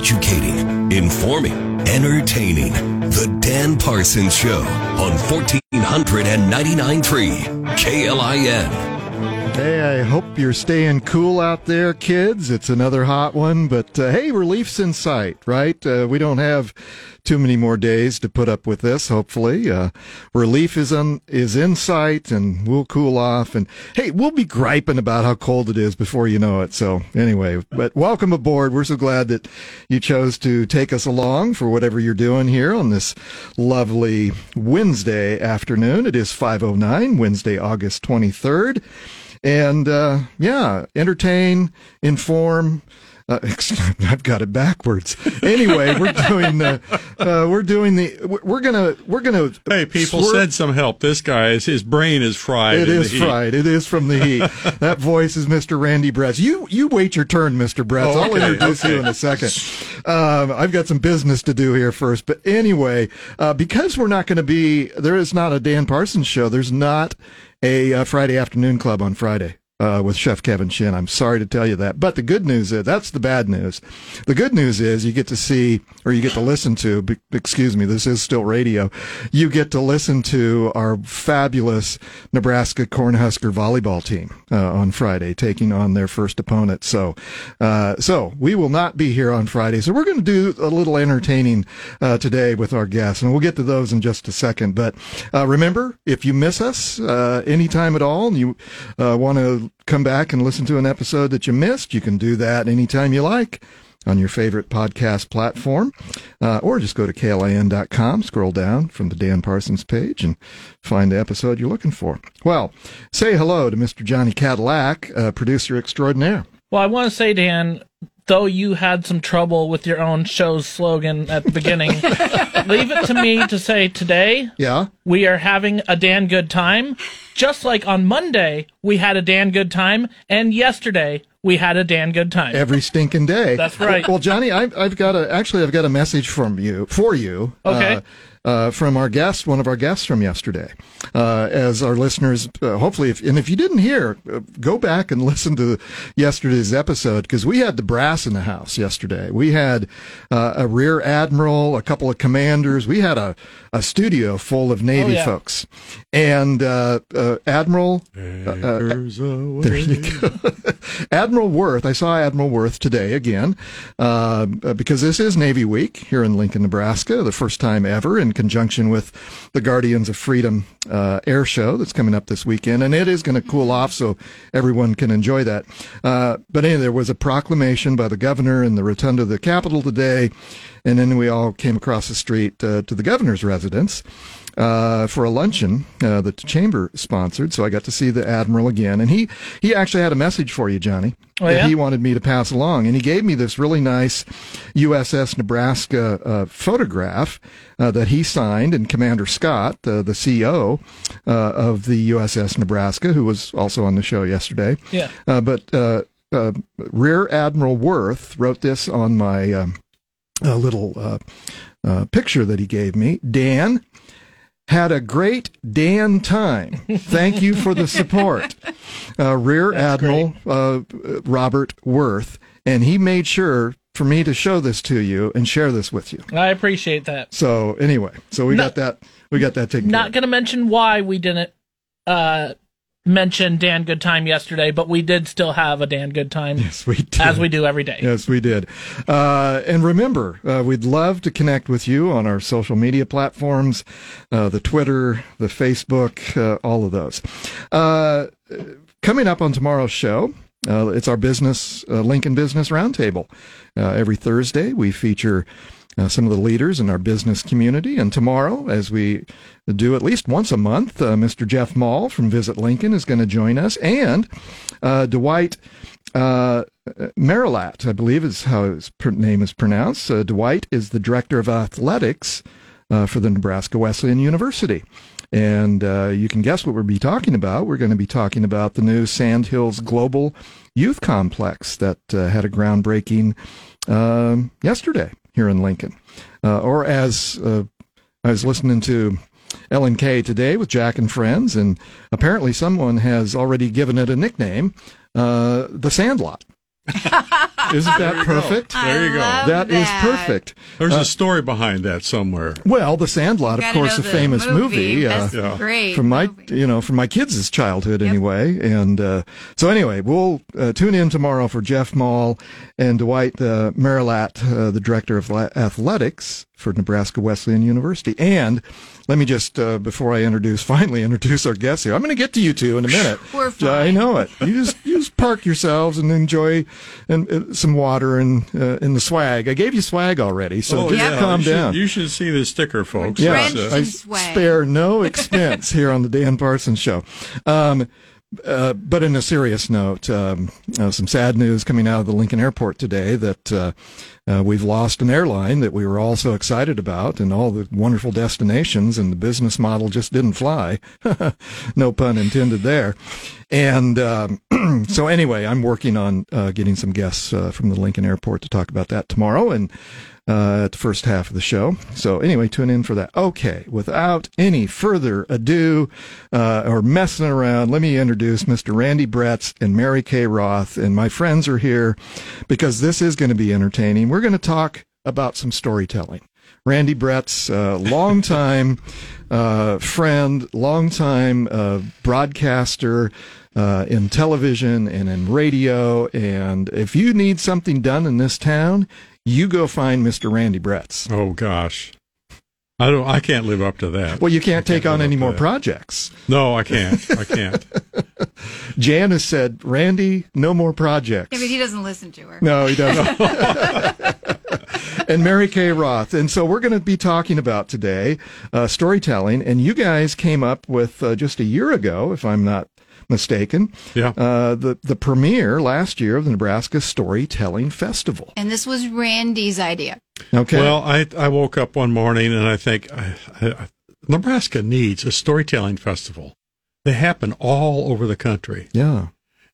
educating, informing, entertaining. The Dan Parsons Show on 1499.3 KLIN. Hey, I hope you're staying cool out there, kids. It's another hot one, but uh, hey, relief's in sight, right? Uh, we don't have too many more days to put up with this. Hopefully, uh, relief is on is in sight, and we'll cool off. And hey, we'll be griping about how cold it is before you know it. So anyway, but welcome aboard. We're so glad that you chose to take us along for whatever you're doing here on this lovely Wednesday afternoon. It is 5:09, Wednesday, August 23rd and uh, yeah, entertain, inform. Uh, I've got it backwards. Anyway, we're doing the, uh, we're doing the, we're gonna, we're gonna. Hey, people said some help. This guy is, his brain is fried. It is fried. It is from the heat. that voice is Mr. Randy Bretz. You, you wait your turn, Mr. Bretz. Oh, I'll introduce okay. you in a second. Um, I've got some business to do here first, but anyway, uh, because we're not going to be, there is not a Dan Parsons show. There's not a, uh Friday afternoon club on Friday uh, with Chef Kevin Shin. I'm sorry to tell you that. But the good news is that's the bad news. The good news is you get to see or you get to listen to, be, excuse me, this is still radio. You get to listen to our fabulous Nebraska Cornhusker volleyball team uh, on Friday taking on their first opponent. So, uh, so we will not be here on Friday. So we're going to do a little entertaining uh, today with our guests, and we'll get to those in just a second. But uh, remember, if you miss us uh, anytime at all, and you want to come back and listen to an episode that you missed, you can do that anytime you like on your favorite podcast platform, uh, or just go to klin.com, scroll down from the Dan Parsons page, and find the episode you're looking for. Well, say hello to Mr. Johnny Cadillac, uh, producer extraordinaire. Well, I want to say, Dan, though you had some trouble with your own show's slogan at the beginning, leave it to me to say today Yeah, we are having a damn good time. Just like on Monday, we had a damn good time, and yesterday, we had a damn good time. every stinking day. That's right. Well, Johnny, I've, I've got a actually I've got a message from you for you. Okay. Uh, uh, from our guest, one of our guests from yesterday, uh, as our listeners, uh, hopefully, if, and if you didn't hear, uh, go back and listen to yesterday's episode because we had the brass in the house yesterday. We had uh, a rear admiral, a couple of commanders. We had a, a studio full of Navy Oh, yeah. folks, and uh, uh, Admiral. there you go. Admiral Worth. I saw Admiral Worth today again uh, because this is Navy Week here in Lincoln, Nebraska, the first time ever in conjunction with the Guardians of Freedom uh, air show that's coming up this weekend. And it is going to cool off so everyone can enjoy that. Uh, but anyway, there was a proclamation by the governor in the rotunda of the Capitol today. And then we all came across the street uh, to the governor's residence uh, for a luncheon uh, that the chamber sponsored. So I got to see the admiral again, and he he actually had a message for you, Johnny. Oh, that he wanted me to pass along, and he gave me this really nice USS Nebraska uh, photograph uh, that he signed, and Commander Scott, uh, the CEO uh, of the USS Nebraska, who was also on the show yesterday. Yeah. Uh, but uh, uh, Rear Admiral Worth wrote this on my um, uh, little uh, uh, picture that he gave me. Dan had a great Dan time. Thank you for the support. Uh, Rear Admiral uh, Robert Worth, and he made sure for me to show this to you and share this with you. I appreciate that. So anyway, so we No- got that. We got that taken. Not going to mention why we didn't uh, mention Dan good time yesterday, but we did still have a Dan good time. Yes, we did. as we do every day. Yes, we did. Uh, and remember, uh, we'd love to connect with you on our social media platforms, uh, the Twitter, the Facebook, uh, all of those. Uh, coming up on tomorrow's show, uh, it's our business, uh, Lincoln Business Roundtable. Uh, every Thursday, we feature uh, some of the leaders in our business community. And tomorrow, as we do at least once a month, uh, Mr. Jeff Maul from Visit Lincoln is going to join us, and uh, Dwight uh, I believe is how his name is pronounced. Uh, Dwight is the director of athletics uh, for the Nebraska Wesleyan University. And uh, you can guess what we'll be talking about. We're going to be talking about the new Sandhills Global Youth Complex that had a groundbreaking um, yesterday here in Lincoln. Uh, or as uh, I was listening to Ellen K today with Jack and Friends, and apparently someone has already given it a nickname, uh, the Sandlot. Isn't that perfect? There you go. love That is perfect. There's a story behind that somewhere. Well, The Sandlot, of course, a famous movie. uh, That's Yeah. great. from my movie. you know from my kids' childhood anyway and uh, so anyway we'll uh, tune in tomorrow for jeff maul and dwight uh, marilat uh, the director of athletics for nebraska wesleyan university and let me just uh, before i introduce finally introduce our guests here i'm going to get to you two in a minute We're i know it you just you just park yourselves and enjoy and uh, some water and uh, and the swag i gave you swag already so just yeah. calm Oh, you should, down You should see the sticker, folks. yeah, Drenched uh, I swag. spare no expense here on the Dan Parsons Show. Um, uh, but in a serious note, um, uh, some sad news coming out of the Lincoln Airport today that uh, uh, we've lost an airline that we were all so excited about and all the wonderful destinations, and the business model just didn't fly. no pun intended there. And um, so, anyway, I'm working on uh, getting some guests uh, from the Lincoln Airport to talk about that tomorrow. And uh, at the first half of the show. So anyway, tune in for that. Okay, without any further ado uh, or messing around, let me introduce Mr. Randy Bretz and Mary Kay Roth, and my friends are here because this is going to be entertaining. We're going to talk about some storytelling. Randy Bretz, uh, longtime uh, friend, longtime uh, broadcaster uh, in television and in radio. And if you need something done in this town, you go find Mr. Randy Bretz. oh gosh, I don't. I can't live up to that. Well, you can't take live on any more that. projects. No, I can't. I can't. Jan has said, Randy, no more projects. Yeah, but he doesn't listen to her. No, he doesn't. and Mary Kay Roth. And so we're going to be talking about today uh, storytelling. And you guys came up with uh, just a year ago, if I'm not mistaken, Yeah. uh, the, the premiere last year of the Nebraska Storytelling Festival. And this was Randy's idea. Okay. Well, I I woke up one morning and I think I, I, Nebraska needs a storytelling festival. They happen all over the country, yeah.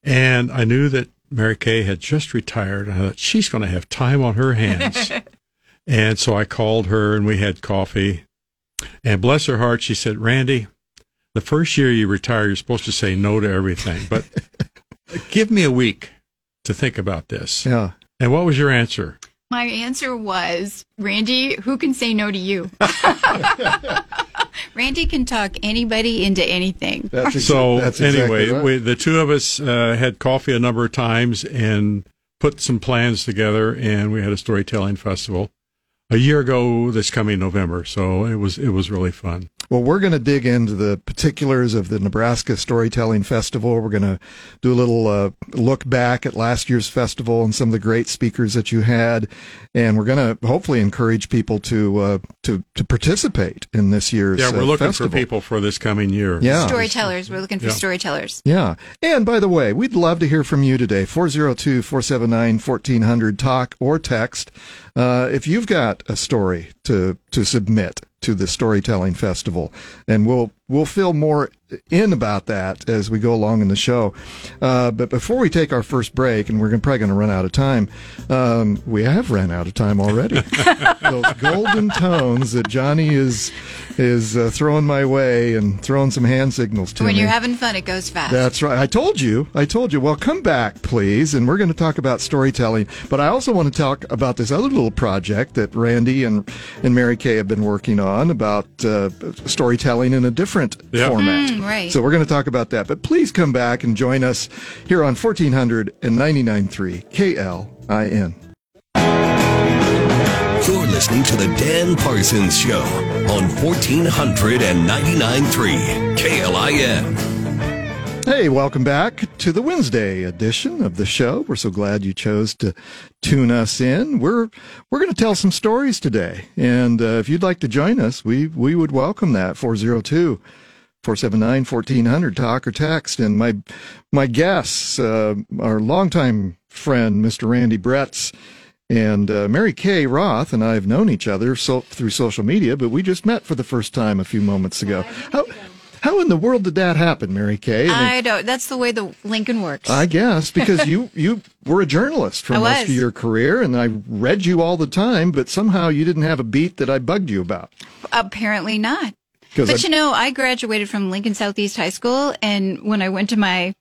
and I knew that Mary Kay had just retired. And I thought she's going to have time on her hands, and so I called her and we had coffee. And bless her heart, she said, "Randy, the first year you retire, you're supposed to say no to everything, but give me a week to think about this." Yeah. And what was your answer? My answer was, Randy, who can say no to you? Randy can talk anybody into anything. That's exa- So that's exactly anyway, right. we, the two of us uh, had coffee a number of times and put some plans together, and we had a storytelling festival a year ago this coming November. So it was it was really fun. Well, we're going to dig into the particulars of the Nebraska Storytelling Festival. We're going to do a little uh, look back at last year's festival and some of the great speakers that you had, and we're going to hopefully encourage people to uh, to to participate in this year's. Festival. Yeah, we're uh, looking festival. for people for this coming year. Yeah. Storytellers. We're looking for Yeah. storytellers. Yeah. And by the way, we'd love to hear from you today. 402 479 1400. Talk or text. Uh, if you've got a story to, to submit to the Storytelling Festival, and we'll we'll fill more in about that as we go along in the show. Uh, but before we take our first break, and we're gonna, probably going to run out of time, um, we have run out of time already. Those golden tones that Johnny is is uh, throwing my way and throwing some hand signals to When me. you're having fun, it goes fast. That's right. I told you. I told you. Well, come back, please. And we're going to talk about storytelling. But I also want to talk about this other little project that Randy and, and Mary Kay have been working on about uh, storytelling in a different Yeah. format. Mm, right. So we're going to talk about that. But please come back and join us here on 1499.3 KLIN. You're listening to the Dan Parsons Show on 1499.3 KLIN. Hey, welcome back to the Wednesday edition of the show. We're so glad you chose to tune us in. We're we're going to tell some stories today, and uh, if you'd like to join us, we we would welcome that 402 479 1400 talk or text. And my my guests, uh, our longtime friend, Mr. Randy Bretz, and uh, Mary Kay Roth and I have known each other so, through social media, but we just met for the first time a few moments ago. How, how in the world did that happen, Mary Kay? I mean, I don't. That's the way the Lincoln works. I guess because you you were a journalist for I most was. of your career, and I read you all the time, but somehow you didn't have a beat that I bugged you about. Apparently not. But I- you know, I graduated from Lincoln Southeast High School, and when I went to my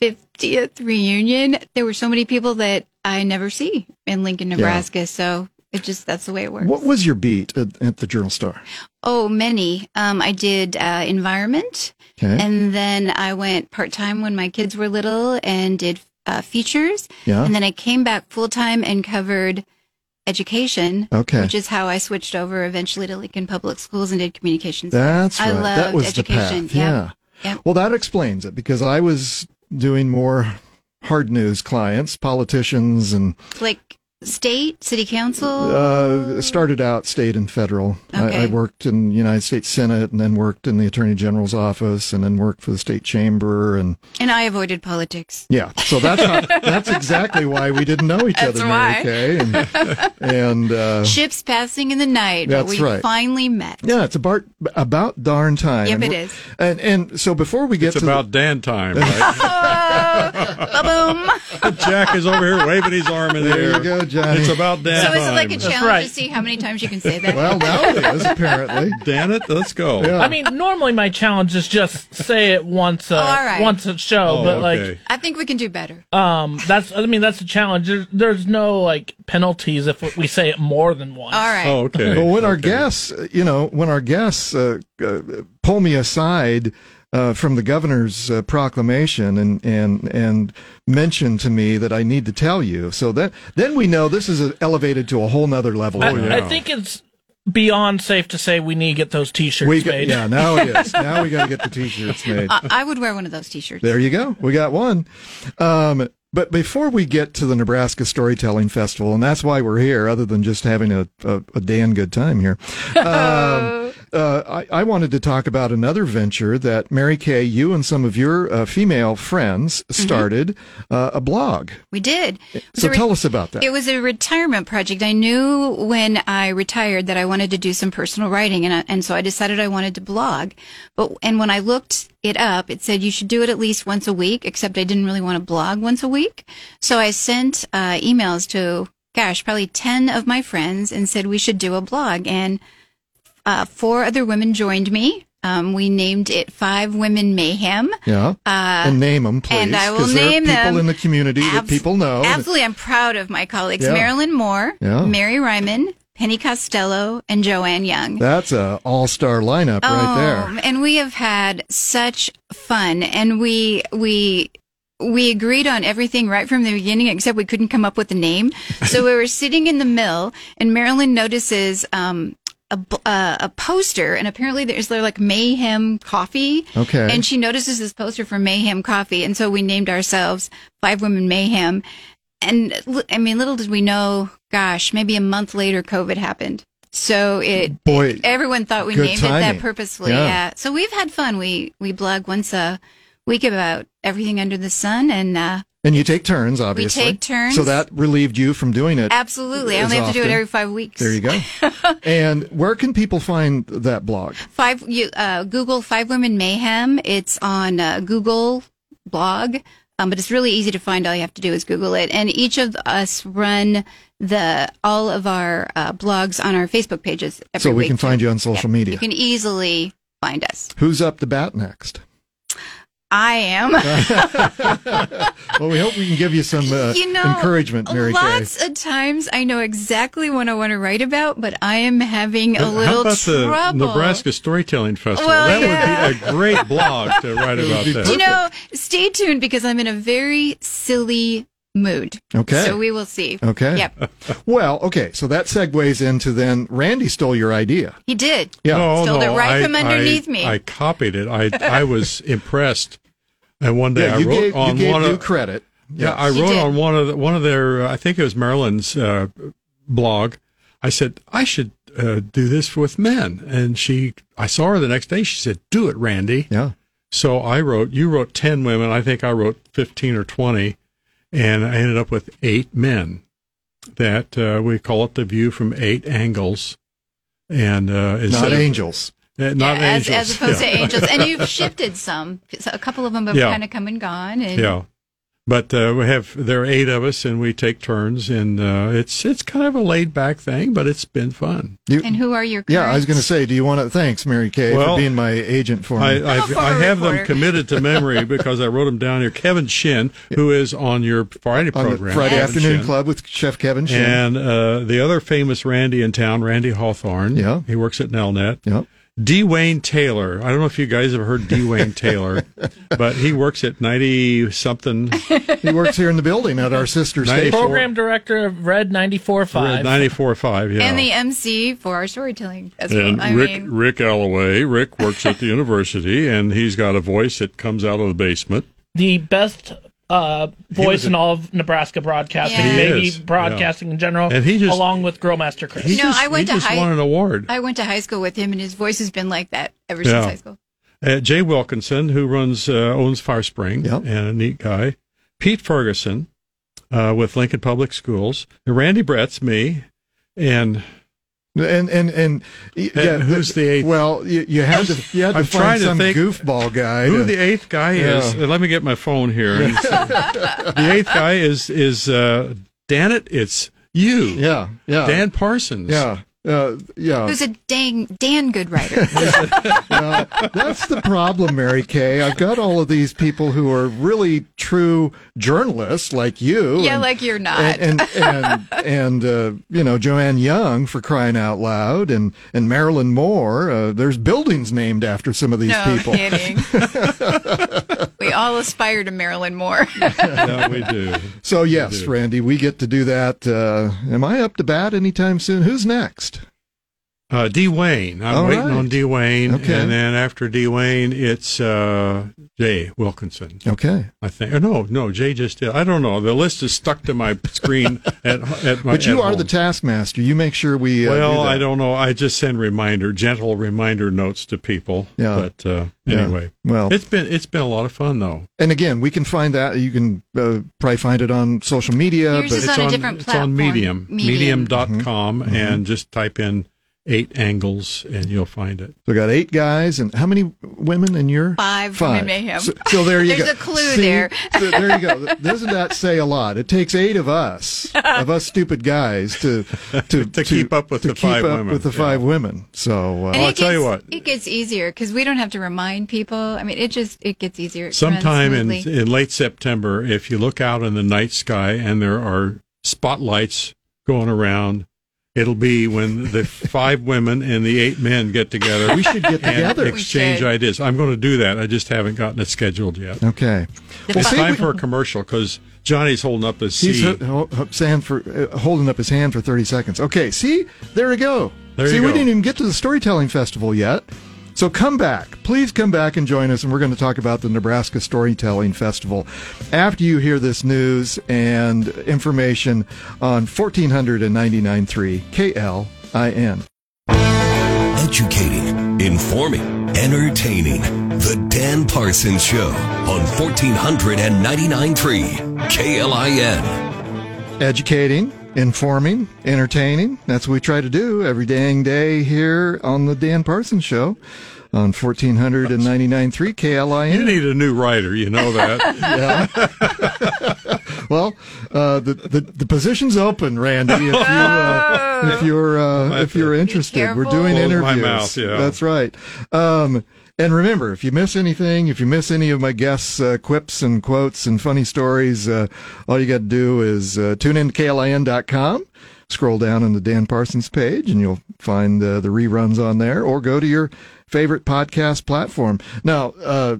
50th reunion, there were so many people that I never see in Lincoln, Nebraska. So it just that's the way it works. What was your beat at, at the Journal Star? Oh, many. Um, I did uh, environment, Okay. and then I went part time when my kids were little and did uh, features, yeah. and then I came back full time and covered education, Okay. which is how I switched over eventually to Lincoln Public Schools and did communications. That's I right. that was education. the path. Yeah. Yeah. Well, that explains it because I was doing more hard news clients, politicians, and like state, city council. uh, started out state and federal. I, I worked in the United States Senate and then worked in the Attorney General's office and then worked for the state chamber and and I avoided politics. yeah. So that's how, that's exactly why we didn't know each That's other, Mary why. Kay. And, and uh, Ships passing in the night, but That's we right. finally met. yeah, it's about about darn time. Yep, and it. And and so before we get It's to the- about Dan time, right? Ba-boom. Jack is over here waving his arm in the There air. you go, Johnny. It's about Dan So is it like a challenge right. to see how many times you can say that? well, now it is apparently. Damn it, let's go. Yeah. I mean, normally my challenge is just say it once a Oh, all right. once a show, Oh, but okay. like I think we can do better. um that's I mean that's a challenge. There's, there's no like penalties if we say it more than once. All right. Oh, okay. But when our guests, you know, when our guests uh, uh, pull me aside uh, from the governor's uh, proclamation and and and mention to me that I need to tell you, so that then we know this is uh elevated to a whole nother level. I, Oh, yeah. I think it's beyond safe to say we need to get those T-shirts we got, made. yeah, now it is. Now we got to get the t-shirts made. I, I would wear one of those T-shirts. There you go. We got one. Um, but before we get to the Nebraska Storytelling Festival, and that's why we're here, other than just having a, a, a damn good time here, um, uh, I, I wanted to talk about another venture that Mary Kay, you and some of your uh, female friends started uh, a blog. We did. So re- tell us about that. It was a retirement project. I knew when I retired that I wanted to do some personal writing, and I, and so I decided I wanted to blog. But and when I looked it up, it said you should do it at least once a week. Except I didn't really want to blog once a week, so I sent uh, emails to gosh, probably ten of my friends and said we should do a blog. And uh, four other women joined me. Um, we named it Five Women Mayhem. yeah. and name them, please. Uh, and I will 'cause there are name people them. People in the community that people know. Absolutely, I'm proud of my colleagues: Yeah. Marilyn Moore, Yeah. Mary Ryman, Penny Costello, and Joanne Young. That's a all-star lineup right there. Oh, and we have had such fun, and we we we agreed on everything right from the beginning, except we couldn't come up with a name. So we were sitting in the mill, and Marilyn notices. Um, a, uh, a poster, and apparently there's there like Mayhem Coffee. Okay. And she notices this poster for Mayhem Coffee, and so we named ourselves Five Women Mayhem. And I mean, little did we know, gosh, maybe a month later, COVID happened. So it, Boy, everyone thought we named it that purposefully. Yeah. Yeah. So we've had fun. We we blog once a week about everything under the sun, and uh, And you take turns, obviously. We take turns. So that relieved you from doing it. absolutely, I only have to do it every five weeks. There you go. and where can people find that blog? Five. You uh, Google Five Women Mayhem. It's on uh, Google blog. Um, but it's really easy to find. All you have to do is Google it. And each of us run the all of our uh, blogs on our Facebook pages. Every So we can find too. you on social Yeah. media. You can easily find us. Who's up to bat next? I am. Well, we hope we can give you some uh, you know, encouragement, Mary Kay. lots of times I know exactly what I want to write about, but I am having a little How little about the trouble. Nebraska Storytelling Festival? Well, that yeah. would be a great blog to write about that. you know, stay tuned because I'm in a very silly mood. Okay. So we will see. Okay. Yep. Well, okay. So that segues into then Randy stole your idea. He did. Yeah. No, Stole no, it right I- from underneath I- me. I copied it. I I was impressed. And one day Yeah, I wrote gave, on you gave one due of credit. yeah, I wrote on one of the, one of their uh, I think it was Marilyn's uh, blog. I said I should uh, do this with men, and she I saw her the next day. She said, "Do it, Randy." Yeah. So I wrote, you wrote 10 women. I think I wrote 15 or 20. And I ended up with eight men that uh, we call it the view from eight angles. And uh, Not of- angels. Uh, not Yeah, as, angels. as opposed yeah. to angels. And you've shifted some. So a couple of them have Yeah. kind of come and gone. And Yeah. But uh, we have there are eight of us, and we take turns, and uh, it's it's kind of a laid back thing, but it's been fun. You- And who are your yeah, I was going to say, do you want to? Thanks, Mary Kay, Well, for being my agent for me. I've, I have them committed to memory because I wrote them down here. Kevin Shin, who is on your Friday on the program, Friday Kevin Afternoon Shin. Club with Chef Kevin Shin. and uh, the other famous Randy in town, Randy Hawthorne. Yeah. he works at Nelnet. Yep. D. Wayne Taylor. I don't know if you guys have heard D. Wayne Taylor, but he works at ninety something, He works here in the building at our sister station. Program director of Red 94.5. ninety four five. Yeah, and the MC for our storytelling festival. And I Rick mean, Rick Alloway. Rick works at the university, and he's got a voice that comes out of the basement. the best uh, voice in all of Nebraska broadcasting, Yeah. Maybe is, broadcasting in general, And he just- along with Grillmaster Chris. He No, just, I went he to just high- won an award. I went to high school with him, and his voice has been like that ever Yeah. since high school. Uh, Jay Wilkinson, who runs uh, owns Firespring, Yep. and a neat guy. Pete Ferguson uh, with Lincoln Public Schools. And Randy Bretz me, and And and and y- yeah, who's the eighth? Well, you, you had to you had to I'm find trying to some think goofball guy. who to- the eighth guy is. Yeah. Uh, Let me get my phone here. the eighth guy is is uh, Dan. It it's you, yeah, yeah, Dan Parsons. yeah, uh, yeah. Who's a dang Dan good writer? Well, that's the problem, Mary Kay. I've got all of these people who are really true journalists, like you. yeah, and- like you're not. and and and, and uh, you know Joanne Young for crying out loud, and and Marilyn Moore. Uh, there's buildings named after some of these no people. kidding. we all aspire to Marilyn Moore. no, we do. So yes, Randy, we get to do that. Uh, am I up to bat anytime soon? Who's next? Uh, D. Wayne. I'm All waiting right. on D. Wayne, Okay. and then after D. Wayne, it's uh, Jay Wilkinson. Okay, I think. Or no, no, Jay just did. I don't know. The list is stuck to my screen at at my. but you at are the taskmaster. You make sure we. Uh, well, do that. I don't know. I just send reminder, gentle reminder notes to people. Yeah. But uh, Yeah. anyway, Well, it's been it's been a lot of fun though. and again, we can find that. You can uh, probably find it on social media. Yours but is it's on a different it's on Medium, Medium. medium.com, Mm-hmm. and just type in eight angles and you'll find it. So, we got eight guys, and how many women in your Five, Five. Women Mayhem. So, so there you There's go. There's a clue See? there. Th- there you go. Doesn't that say a lot? It takes eight of us, of us stupid guys, to to, To keep up with to the keep five up women, with the yeah. five women. So uh, And I'll it tell you what. It gets easier because we don't have to remind people. I mean, it just it gets easier. It Sometime in, in late September, if you look out in the night sky and there are spotlights going around, it'll be when the five women and the eight men get together. we should get and together. We exchange ideas. I'm going to do that. I just haven't gotten it scheduled yet. Okay. It's time we- for a commercial because Johnny's holding up his He's seed. ho- ho- hand for, uh, holding up his hand for 30 seconds. Okay, see? There we go. There see, you we go. didn't even get to the Storytelling Festival yet. So come back. Please come back and join us, and we're going to talk about the Nebraska Storytelling Festival after you hear this news and information on 1499.3 KLIN. Educating, informing, entertaining. The Dan Parsons Show on 1499.3 KLIN. Educating, informing, entertaining. That's what we try to do every dang day here on the Dan Parsons Show on 1499.3 KLIN. You need a new writer, you know that. Well, uh, the, the the position's open, Randy. If you uh, if you're uh, if you're interested, we're doing Close interviews. my mouth, yeah. That's right. Um, and remember, if you miss anything, if you miss any of my guests' uh, quips and quotes and funny stories, uh, all you got to do is uh, tune in to KLIN.com. Scroll down on the Dan Parsons page, and you'll find uh, the reruns on there, or go to your favorite podcast platform. Now, uh,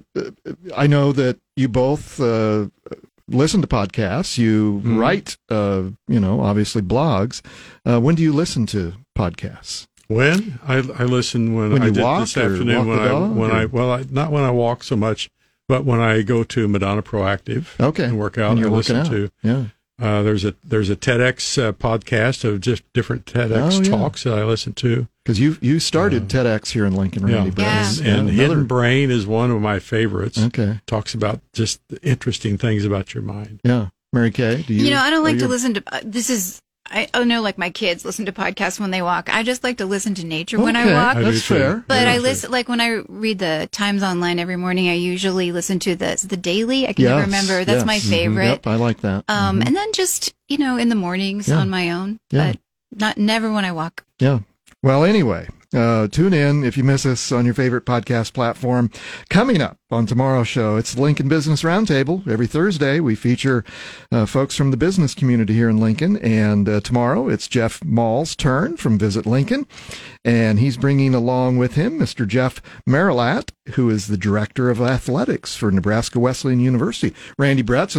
I know that you both uh, listen to podcasts. You Mm-hmm. write, uh, you know, obviously blogs. Uh, when do you listen to podcasts? When I, I listen when, When I did walk this afternoon walk when I when or- I well I, not when I walk so much, but when I go to Madonna Proactive Okay, and work out, and I listen out. to. Yeah. Uh, there's a there's a TEDx uh, podcast of just different TEDx Oh, yeah. talks that I listen to. Because you you started TEDx here in Lincoln, Randy. Yeah. Bretz. And, Yeah. and another- Hidden Brain is one of my favorites. Okay. Talks about just interesting things about your mind. Yeah. Mary Kay, do you? You know, I don't are like to listen to. Uh, this is. I, I know like my kids listen to podcasts when they walk. I just like to listen to nature when I walk. I That's too. fair. But Yeah. I listen like when I read the Times Online every morning. I usually listen to the the Daily. I can never Yes, remember. That's yes. my Mhm. favorite. Yep, I like that. Um, and then just you know in the mornings Yeah. on my own, Yeah. but not never when I walk. Yeah. Well, anyway, uh, tune in if you miss us on your favorite podcast platform. Coming up on tomorrow's show, it's the Lincoln Business Roundtable. Every Thursday, we feature uh, folks from the business community here in Lincoln. And uh, tomorrow, it's Jeff Maul's turn from Visit Lincoln. And he's bringing along with him Mr. Jeff Marilat, who is the Director of Athletics for Nebraska Wesleyan University. Randy Bretz,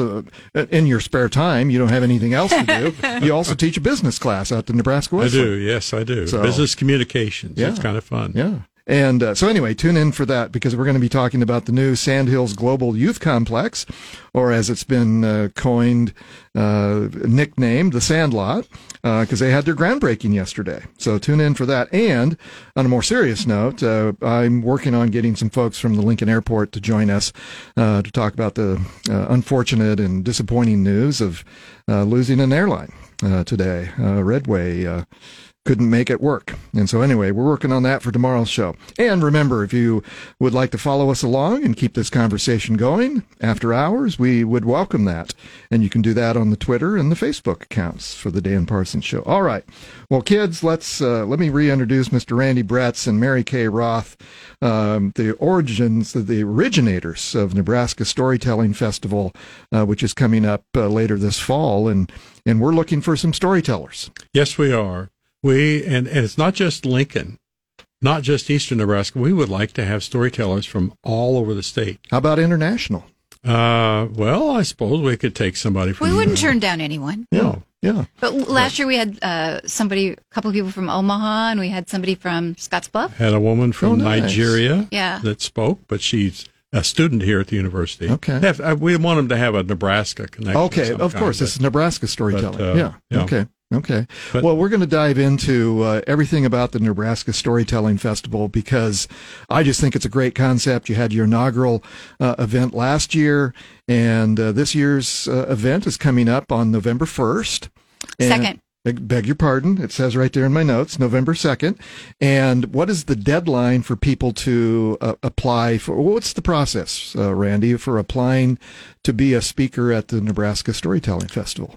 uh, in your spare time, you don't have anything else to do. you also teach a business class at the Nebraska Wesleyan. I do. Yes, I do. So- Business communications. Yeah. It's kind of fun. Yeah. And uh, so, anyway, tune in for that because we're going to be talking about the new Sandhills Global Youth Complex, or as it's been uh, coined, uh, nicknamed, the Sandlot, because they had their groundbreaking yesterday. So, tune in for that. And on a more serious note, uh, I'm working on getting some folks from the Lincoln Airport to join us uh, to talk about the uh, unfortunate and disappointing news of uh, losing an airline uh, today. Uh, Redway. Couldn't make it work. And so anyway, we're working on that for tomorrow's show. And remember, if you would like to follow us along and keep this conversation going after hours, we would welcome that. And you can do that on the Twitter and the Facebook accounts for the Dan Parsons Show. All right. Well, kids, let's, uh, let me reintroduce Mr. Randy Bretz and Mary Kay Roth, um, the origins, the originators of Nebraska Storytelling Festival, uh, which is coming up uh, later this fall. And, and we're looking for some storytellers. Yes, we are. We and, and it's not just Lincoln, not just Eastern Nebraska. We would like to have storytellers from all over the state. How about international? Uh, well, I suppose we could take somebody from. We wouldn't turn down anyone. Yeah. Yeah. But last year we had uh, somebody, a couple of people from Omaha, and we had somebody from Scottsbluff. Had a woman from Oh, nice. Nigeria Yeah. that spoke, but she's a student here at the university. Okay. Have- uh, we want them to have a Nebraska connection. Okay. some Of kind, course, but- this is Nebraska storytelling. but, uh, yeah. yeah. Okay. Okay. But- well, we're going to dive into uh, everything about the Nebraska Storytelling Festival because I just think it's a great concept. You had your inaugural uh, event last year, and uh, this year's uh, event is coming up on November 1st. And- Second. Beg, beg your pardon. It says right there in my notes, November 2nd. And what is the deadline for people to uh, apply for? What's the process, uh, Randy, for applying to be a speaker at the Nebraska Storytelling Festival?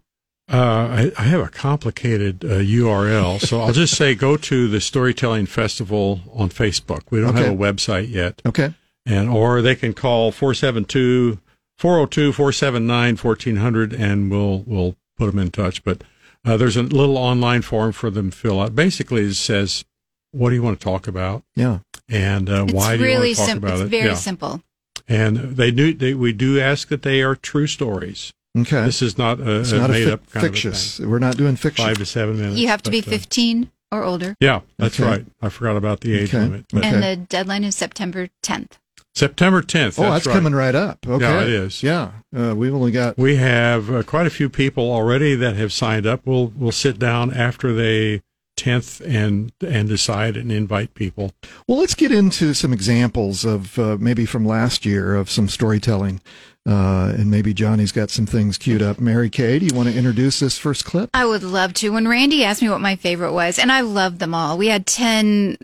Uh, I, I have a complicated uh, URL, so I'll just say go to the Storytelling Festival on Facebook. We don't have a website yet, Okay. and or they can call 472 402 479 1400 and we'll we'll put them in touch. But uh, there's a little online form for them to fill out. Basically, it says, "What do you want to talk about?" Yeah. and uh, It's why do you want to talk simple. about It's it? very Yeah. simple. And they do. They, we do ask that they are true stories. Okay. This is not a, it's a not a made fi- up kind fictitious. We're not doing of a thing. fiction. Five to seven minutes. You have to be but, uh, 15 or older, Yeah, that's Okay. right. I forgot about the age Okay. limit. But Okay. and the deadline is September 10th. September 10th. oh, that's right. coming right up. Okay. Yeah, it is. Yeah. Uh, we've only got. We have uh, quite a few people already that have signed up. We'll we'll sit down after the 10th and and decide and invite people. Well, let's get into some examples of uh, maybe from last year of some storytelling. Uh, and maybe Johnny's got some things queued up. Mary Kay, do you want to introduce this first clip? I would love to. When Randy asked me what my favorite was, and I loved them all, we had 10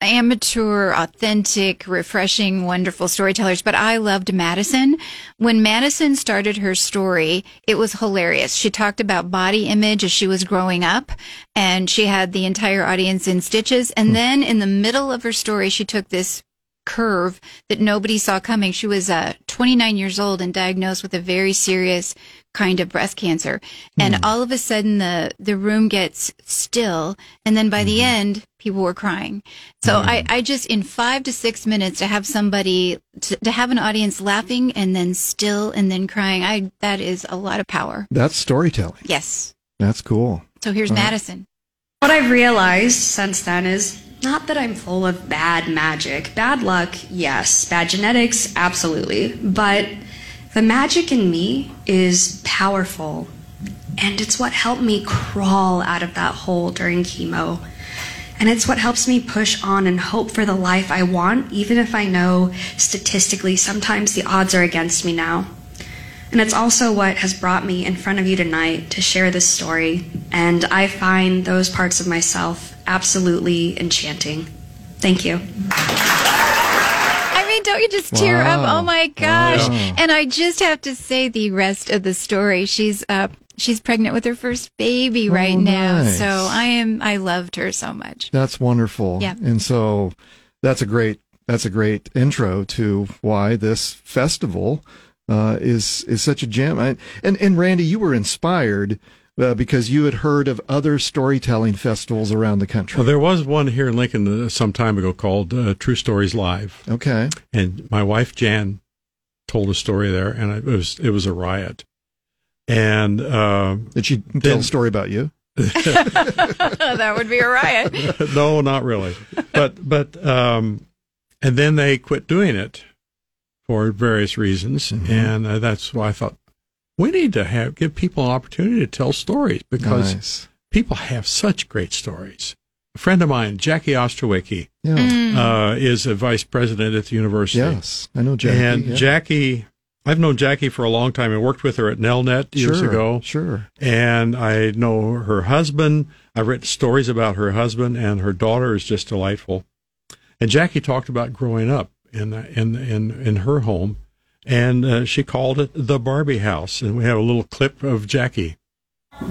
amateur, authentic, refreshing, wonderful storytellers, but I loved Madison. When Madison started her story, it was hilarious. She talked about body image as she was growing up, and she had the entire audience in stitches. And then in the middle of her story, she took this curve that nobody saw coming. She was uh, 29 years old and diagnosed with a very serious kind of breast cancer. And hmm. all of a sudden the, the room gets still. And then by the hmm. end, people were crying. So hmm. I, I just, in five to six minutes to have somebody, to, to have an audience laughing and then still and then crying, I, that is a lot of power. That's storytelling. Yes. That's cool. So here's Madison. What I've realized since then is not that I'm full of bad magic. Bad luck, yes. Bad genetics, absolutely. But the magic in me is powerful. And it's what helped me crawl out of that hole during chemo. And it's what helps me push on and hope for the life I want, even if I know statistically sometimes the odds are against me now. And it's also what has brought me in front of you tonight to share this story. And I find those parts of myself absolutely enchanting. Thank you. I mean, don't you just tear up? Oh my gosh! Wow. And I just have to say the rest of the story. She's uh, she's pregnant with her first baby right Oh, now. nice. So I am. I loved her so much. That's wonderful. Yeah. And so that's a great that's a great intro to why this festival uh, is is such a gem. I, and and Randy, you were inspired uh, because you had heard of other storytelling festivals around the country. Well, there was one here in Lincoln uh, some time ago called uh, True Stories Live, okay. and my wife Jan told a story there, and it was it was a riot. And uh, Did she tell Then- a story about you? that would be a riot. no, not really. But but um, and then they quit doing it for various reasons, Mhm. and uh, that's why I thought we need to have give people an opportunity to tell stories because nice. people have such great stories. A friend of mine, Jackie Ostrowicki, Yeah. Mm. uh, is a vice president at the university. Yes, I know Jackie. and yeah. Jackie, I've known Jackie for a long time I worked with her at Nelnet years sure, ago. Sure. And I know her husband. I've written stories about her husband, and her daughter is just delightful. And Jackie talked about growing up in in in in her home, and uh, she called it the Barbie house. And we have a little clip of Jackie.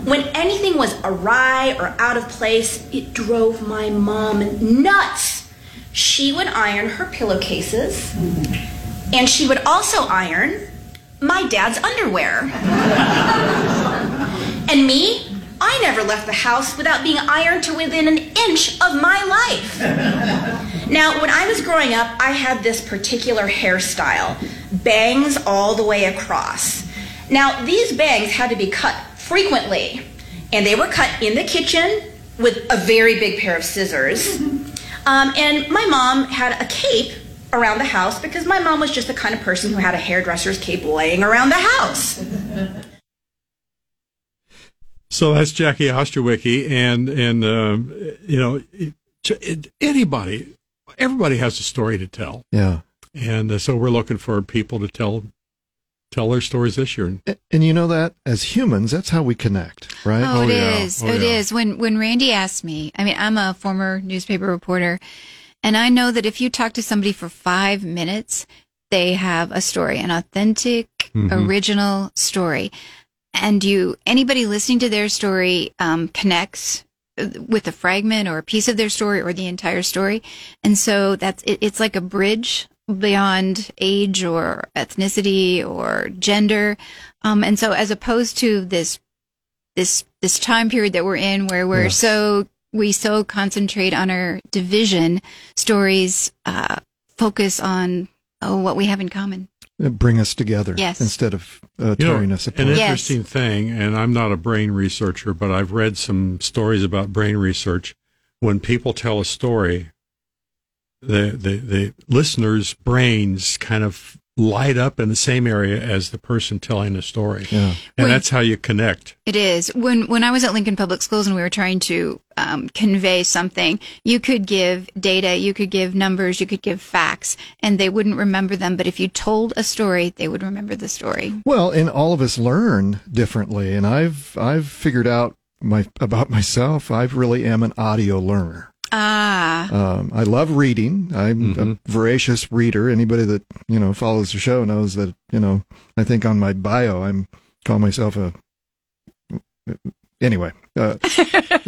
When anything was awry or out of place, it drove my mom nuts. She would iron her pillowcases, and she would also iron my dad's underwear. and me, I never left the house without being ironed to within an inch of my life. Now, when I was growing up, I had this particular hairstyle bangs all the way across. Now, these bangs had to be cut frequently, and they were cut in the kitchen with a very big pair of scissors. Um, and my mom had a cape around the house because my mom was just the kind of person who had a hairdresser's cape laying around the house. So that's Jackie Ostrowicki, and and um, you know, it, it, anybody, everybody has a story to tell, Yeah. and uh, so we're looking for people to tell tell their stories this year. A- And you know that as humans, that's how we connect, right? Oh, Oh, it yeah. is. Oh, It yeah. is. When when Randy asked me, I mean, I'm a former newspaper reporter, and I know that if you talk to somebody for five minutes, they have a story, an authentic, Mhm. original story, and you anybody listening to their story um, connects with a fragment or a piece of their story or the entire story, and so that's it, it's like a bridge beyond age or ethnicity or gender, um, and so as opposed to this this this time period that we're in where we're Yes. so we so concentrate on our division stories uh focus on oh, what we have in common Bring us together Yes. instead of uh, You know, tearing us An apart. Yes. interesting thing, and I'm not a brain researcher, but I've read some stories about brain research. When people tell a story, the the, the listeners' brains kind of light up in the same area as the person telling the story, Yeah. and When- that's how you connect. it is when when i was at lincoln public schools and we were trying to um, convey something you could give data you could give numbers you could give facts and they wouldn't remember them but if you told a story they would remember the story Well, and all of us learn differently, and I've I've figured out my about myself. I really am an audio learner. Ah Um, I love reading. I'm a voracious reader. Anybody that you know follows the show knows that you know. I think on my bio, I'm call myself a. Anyway, uh, I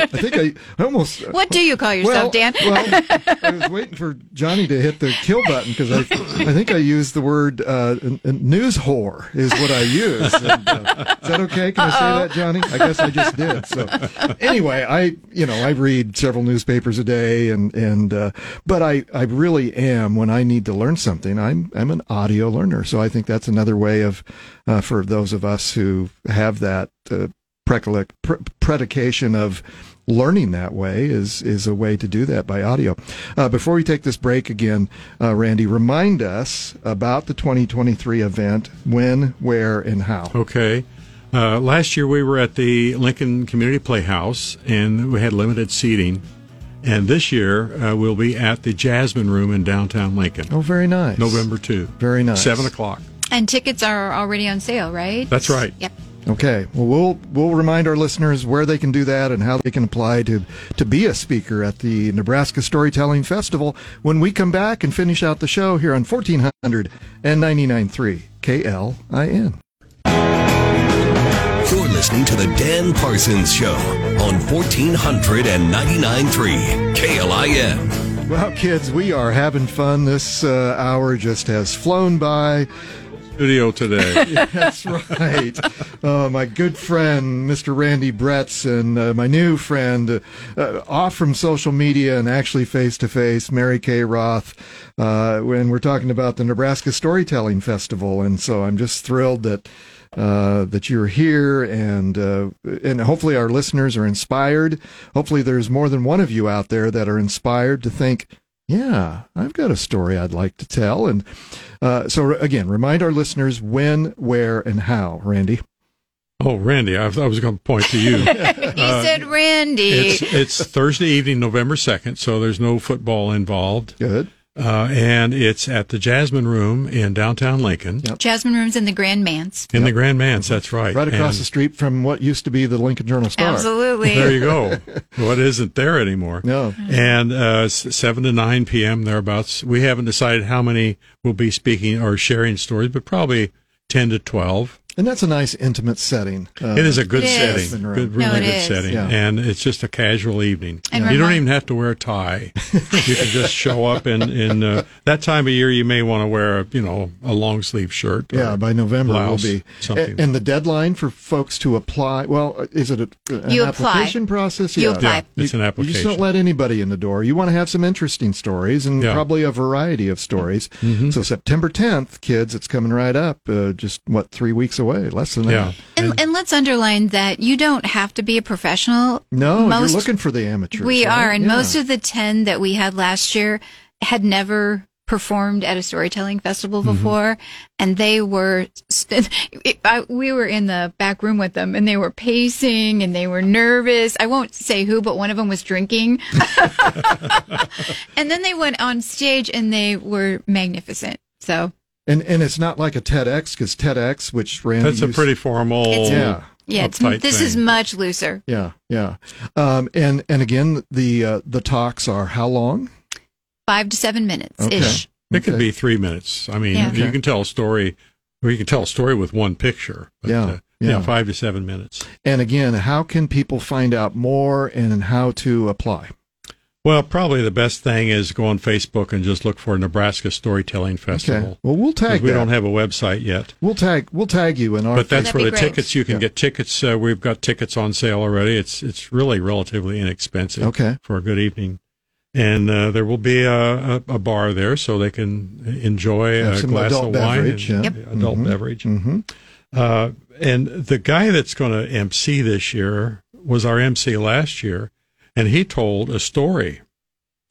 think I, I almost. what do you call yourself dan well, I was waiting for Johnny to hit the kill button because I, I think I used the word uh, n- n- news whore is what I used. And, uh, is that okay? Can I say that, Johnny? I guess I just did. So anyway, I you know I read several newspapers a day, and and uh, but I I really am when I need to learn something. I'm I'm an audio learner, so I think that's another way of uh, for those of us who have that. Predication of learning that way is is a way to do that by audio. Uh, before we take this break again, uh, Randy, remind us about the 2023 event, when, where, and how. Okay. Uh, last year we were at the Lincoln Community Playhouse and we had limited seating. And this year uh, we'll be at the Jasmine Room in downtown Lincoln, Oh, very nice. November 2. Very nice. 7 o'clock. And tickets are already on sale, right? That's right. Yep. Okay. Well, we'll we'll remind our listeners where they can do that and how they can apply to to be a speaker at the Nebraska Storytelling Festival when we come back and finish out the show here on 1400 and 99.3 KLIN. You're listening to the Dan Parsons Show on 1499.3 KLIN. Well, kids, we are having fun. This uh, hour just has flown by. Studio today. That's right. Uh, my good friend, Mr. Randy Bretz, and uh, my new friend, uh, off from social media and actually face to face, Mary Kay Roth, uh, when we're talking about the Nebraska Storytelling Festival. And so I'm just thrilled that. Uh, that you're here, and uh, and hopefully our listeners are inspired. Hopefully, there's more than one of you out there that are inspired to think, yeah, I've got a story I'd like to tell. And uh, so, again, remind our listeners when, where, and how. Randy. oh, Randy, I, I was going to point to you. He said Randy. It's, it's Thursday evening, November 2nd, so there's no football involved. Good. Uh, and it's at the Jasmine Room in downtown Lincoln. Yep. Jasmine Rooms in the Grand Manse. In the Grand Manse, that's right. Right across And the street from what used to be the Lincoln Journal Star. Absolutely. There you go. what isn't there anymore? No. And uh, s- 7 to 9 p.m. thereabouts. We haven't decided how many will be speaking or sharing stories, but probably 10 to 12. And that's a nice, intimate setting. Uh, It is a good It is. setting, Room. good, really No, it good is. setting, Yeah. and it's just a casual evening. And you don't even have to wear a tie. you can just show up in in uh, that time of year. You may want to wear a you know a long sleeve shirt. Yeah, by November blouse, will be. something. A- And the deadline for folks to apply, well, is it a, an You apply. application process? You yeah. apply. Yeah, it's an You application. just don't let anybody in the door. You want to have some interesting stories and Yeah. probably a variety of stories. Mm-hmm. So September 10th, kids, it's coming right up. Uh, just what three weeks away? Less than yeah. that. And, and let's underline that you don't have to be a professional. No, most, you're looking for the amateurs. We right? are, and Yeah. most of the 10 that we had last year had never performed at a storytelling festival Mm-hmm. before and they were it, I, we were in the back room with them and they were pacing and they were nervous i won't say who but one of them was drinking and then they went on stage and they were magnificent so and and it's not like a TEDx because TEDx, which ran That's a used- pretty formal. It's- yeah. yeah it's, uptight this is much looser Yeah, yeah, um, and and again, the uh, the talks are how long? five to seven minutes Okay. ish It could be three minutes. I mean, Yeah. you Okay. can tell a story, or you can tell a story with one picture. But, Yeah, uh, yeah. five to seven minutes. And again, how can people find out more and how to apply? Well, probably the best thing is go on Facebook and just look for Nebraska Storytelling Okay. Festival. Well, we'll tag We that. don't have a website yet. we'll tag we'll tag you in our. But that's That'd for be the great. tickets. You can Yeah. get tickets. Uh, we've got tickets on sale already. It's it's really relatively inexpensive. Okay. For a good evening, and uh, there will be a, a, a bar there, so they can enjoy Have a glass adult of wine, beverage, and yeah. adult Mhm. beverage. Mhm. Uh, and the guy that's going to MC this year was our MC last year, and he told a story.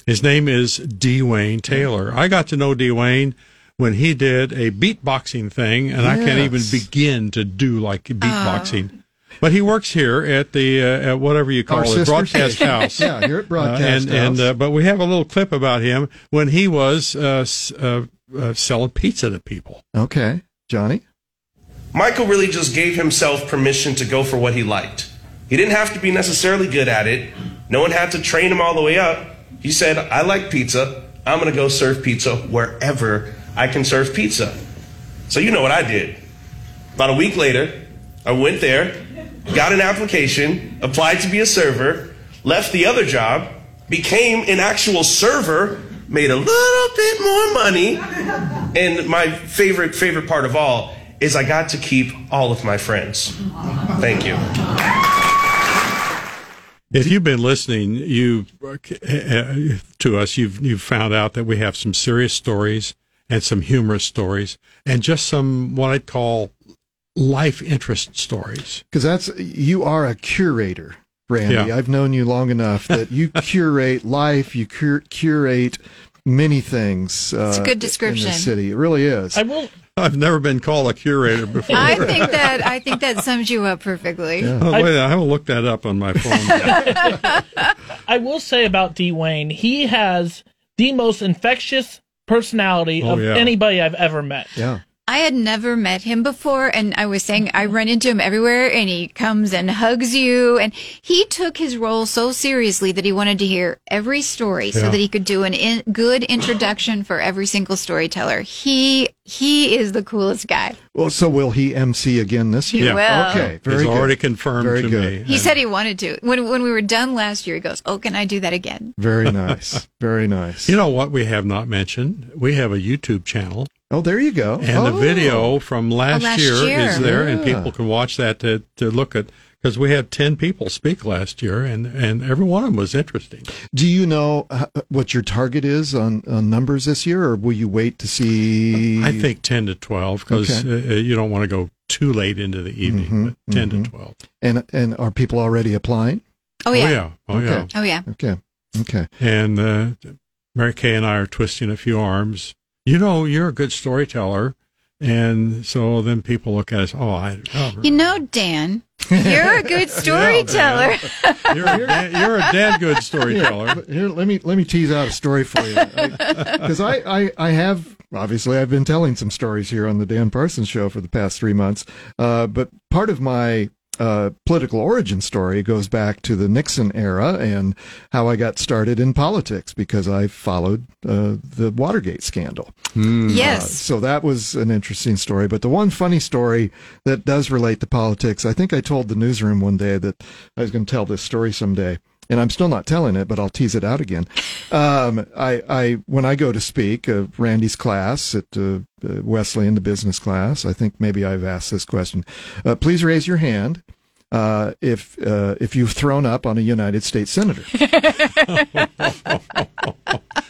His name is Dwayne Taylor. I got to know Dwayne when he did a beatboxing thing, and I can't even begin to do like beatboxing. But he works here at the uh, at whatever you Our call it, broadcast station. house. Yeah, here at Broadcast uh, and, And House. uh, but we have a little clip about him when he was uh, uh, uh, selling pizza to people. Okay, Johnny. Michael really just gave himself permission to go for what he liked. He didn't have to be necessarily good at it. No one had to train him all the way up. He said, I like pizza. I'm going to go serve pizza wherever I can serve pizza. So you know what I did. About a week later, I went there, got an application, applied to be a server, left the other job, became an actual server, made a little bit more money, and my favorite favorite part of all is I got to keep all of my friends. Thank you. If you've been listening, you uh, to us, you've you've found out that we have some serious stories and some humorous stories, and just some what I'd call life interest stories. Because that's you are a curator, Randy. Yeah. I've known you long enough that you curate life. You cur- curate many things. Uh, It's a good In description. the city, it really is. I will. I've never been called a curator before. I think that I think that sums you up perfectly. Oh, wait, I will look that up on my phone. I will say about D. Wayne, he has the most infectious personality Oh, of yeah. anybody I've ever met. yeah. I had never met him before, and I was saying I mm-hmm. run into him everywhere, and he comes and hugs you, and he took his role so seriously that he wanted to hear every story so that he could do an in, good introduction for every single storyteller. He he is the coolest guy. Well, so will he MC again this year? He will. Okay, very He's good. already confirmed Very to good. me. He said he wanted to. When when we were done last year, he goes, "Oh, can I do that again?" Very nice. Very nice. You know what we have not mentioned? We have a YouTube channel, oh, there you go. and the Oh. video from last, last year, year. is there, and people can watch that to, to look at because we had ten people speak last year, and and every one of them was interesting. Do you know uh, what your target is on, on numbers this year, or will you wait to see? I think ten to twelve because Okay. uh, you don't want to go too late into the evening. Mhm, but 10 mhm. to twelve. And and are people already applying? Oh yeah, Oh yeah. Oh yeah. Okay. oh yeah. Okay. Okay. And uh, Mary Kay and I are twisting a few arms. You know, you're a good storyteller. And so then people look at us, oh, I. Oh, You know, Dan, you're a good storyteller. you're, a, Dan- you're a damn good storyteller. Here, here, let me let me tease out a story for you, because I, I I have obviously I've been telling some stories here on the Dan Parsons Show for the past three months, uh, but part of my uh, political origin story goes back to the Nixon era and how I got started in politics because I followed uh, the Watergate scandal. Uh, yes. so that was an interesting story. But the one funny story that does relate to politics, I think I told the newsroom one day that I was going to tell this story someday. And I'm still not telling it, but I'll tease it out again. Um, I, I, when I go to speak, uh, Randy's class at uh, uh, Wesleyan, the business class, I think maybe I've asked this question. Uh, please raise your hand uh, if uh, if you've thrown up on a United States senator.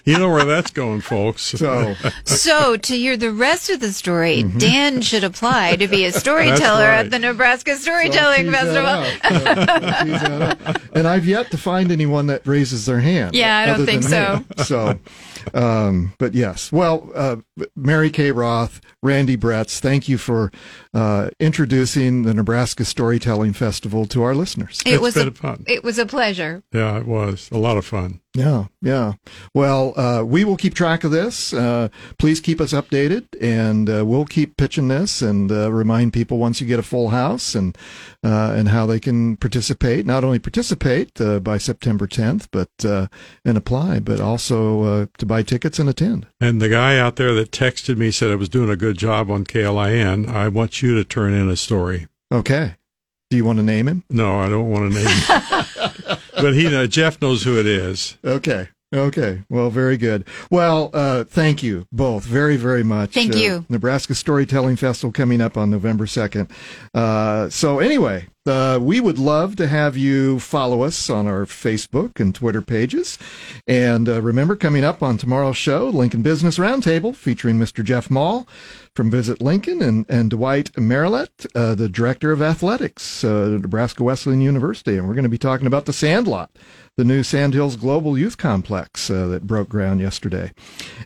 You know where that's going, folks. So So, to hear the rest of the story, Mm-hmm. Dan should apply to be a storyteller right. at the Nebraska Storytelling Tease that Festival. out. Uh, tease that out. and I've yet to find anyone that raises their hand. Yeah, I don't think than me. So, um, but yes. Well, uh, Mary Kay Roth, Randy Bretz, thank you for uh, introducing the Nebraska Storytelling Festival to our listeners. It It's was been a, fun. it was a pleasure. Yeah, it was a lot of fun. Yeah, yeah. Well, uh, we will keep track of this. Uh, please keep us updated, and uh, we'll keep pitching this and uh, remind people once you get a full house and uh, and how they can participate. Not only participate uh, by September 10th, but uh, and apply, but also uh, to buy tickets and attend. And the guy out there that texted me said I was doing a good job on KLIN. I want you to turn in a story. Okay. Do you want to name him? No, I don't want to name him. but he, uh, Jeff knows who it is. Okay. Okay. Well, very good. Well, uh, thank you both very, very much. Thank Uh, you. Nebraska Storytelling Festival coming up on November 2nd. Uh, so anyway, uh, we would love to have you follow us on our Facebook and Twitter pages. And uh, remember, coming up on tomorrow's show, Lincoln Business Roundtable featuring Mr. Jeff Maul from Visit Lincoln and, and Dwight Marillet, uh, the Director of Athletics uh, at Nebraska Wesleyan University. And we're going to be talking about the Sandlot the new Sandhills Global Youth Complex uh, that broke ground yesterday.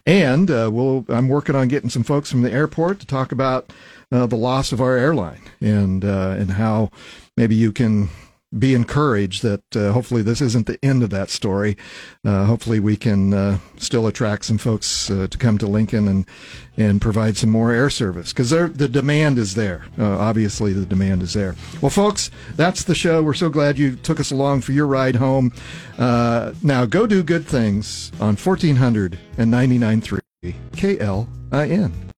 And uh, we'll, I'm working on getting some folks from the airport to talk about uh, the loss of our airline and uh, and how maybe you can be encouraged that uh, hopefully this isn't the end of that story. Uh, hopefully we can uh, still attract some folks uh, to come to Lincoln and and provide some more air service because the demand is there. Uh, obviously, the demand is there. Well, folks, that's the show. We're so glad you took us along for your ride home. Uh, now go do good things on 1499.3 KLIN.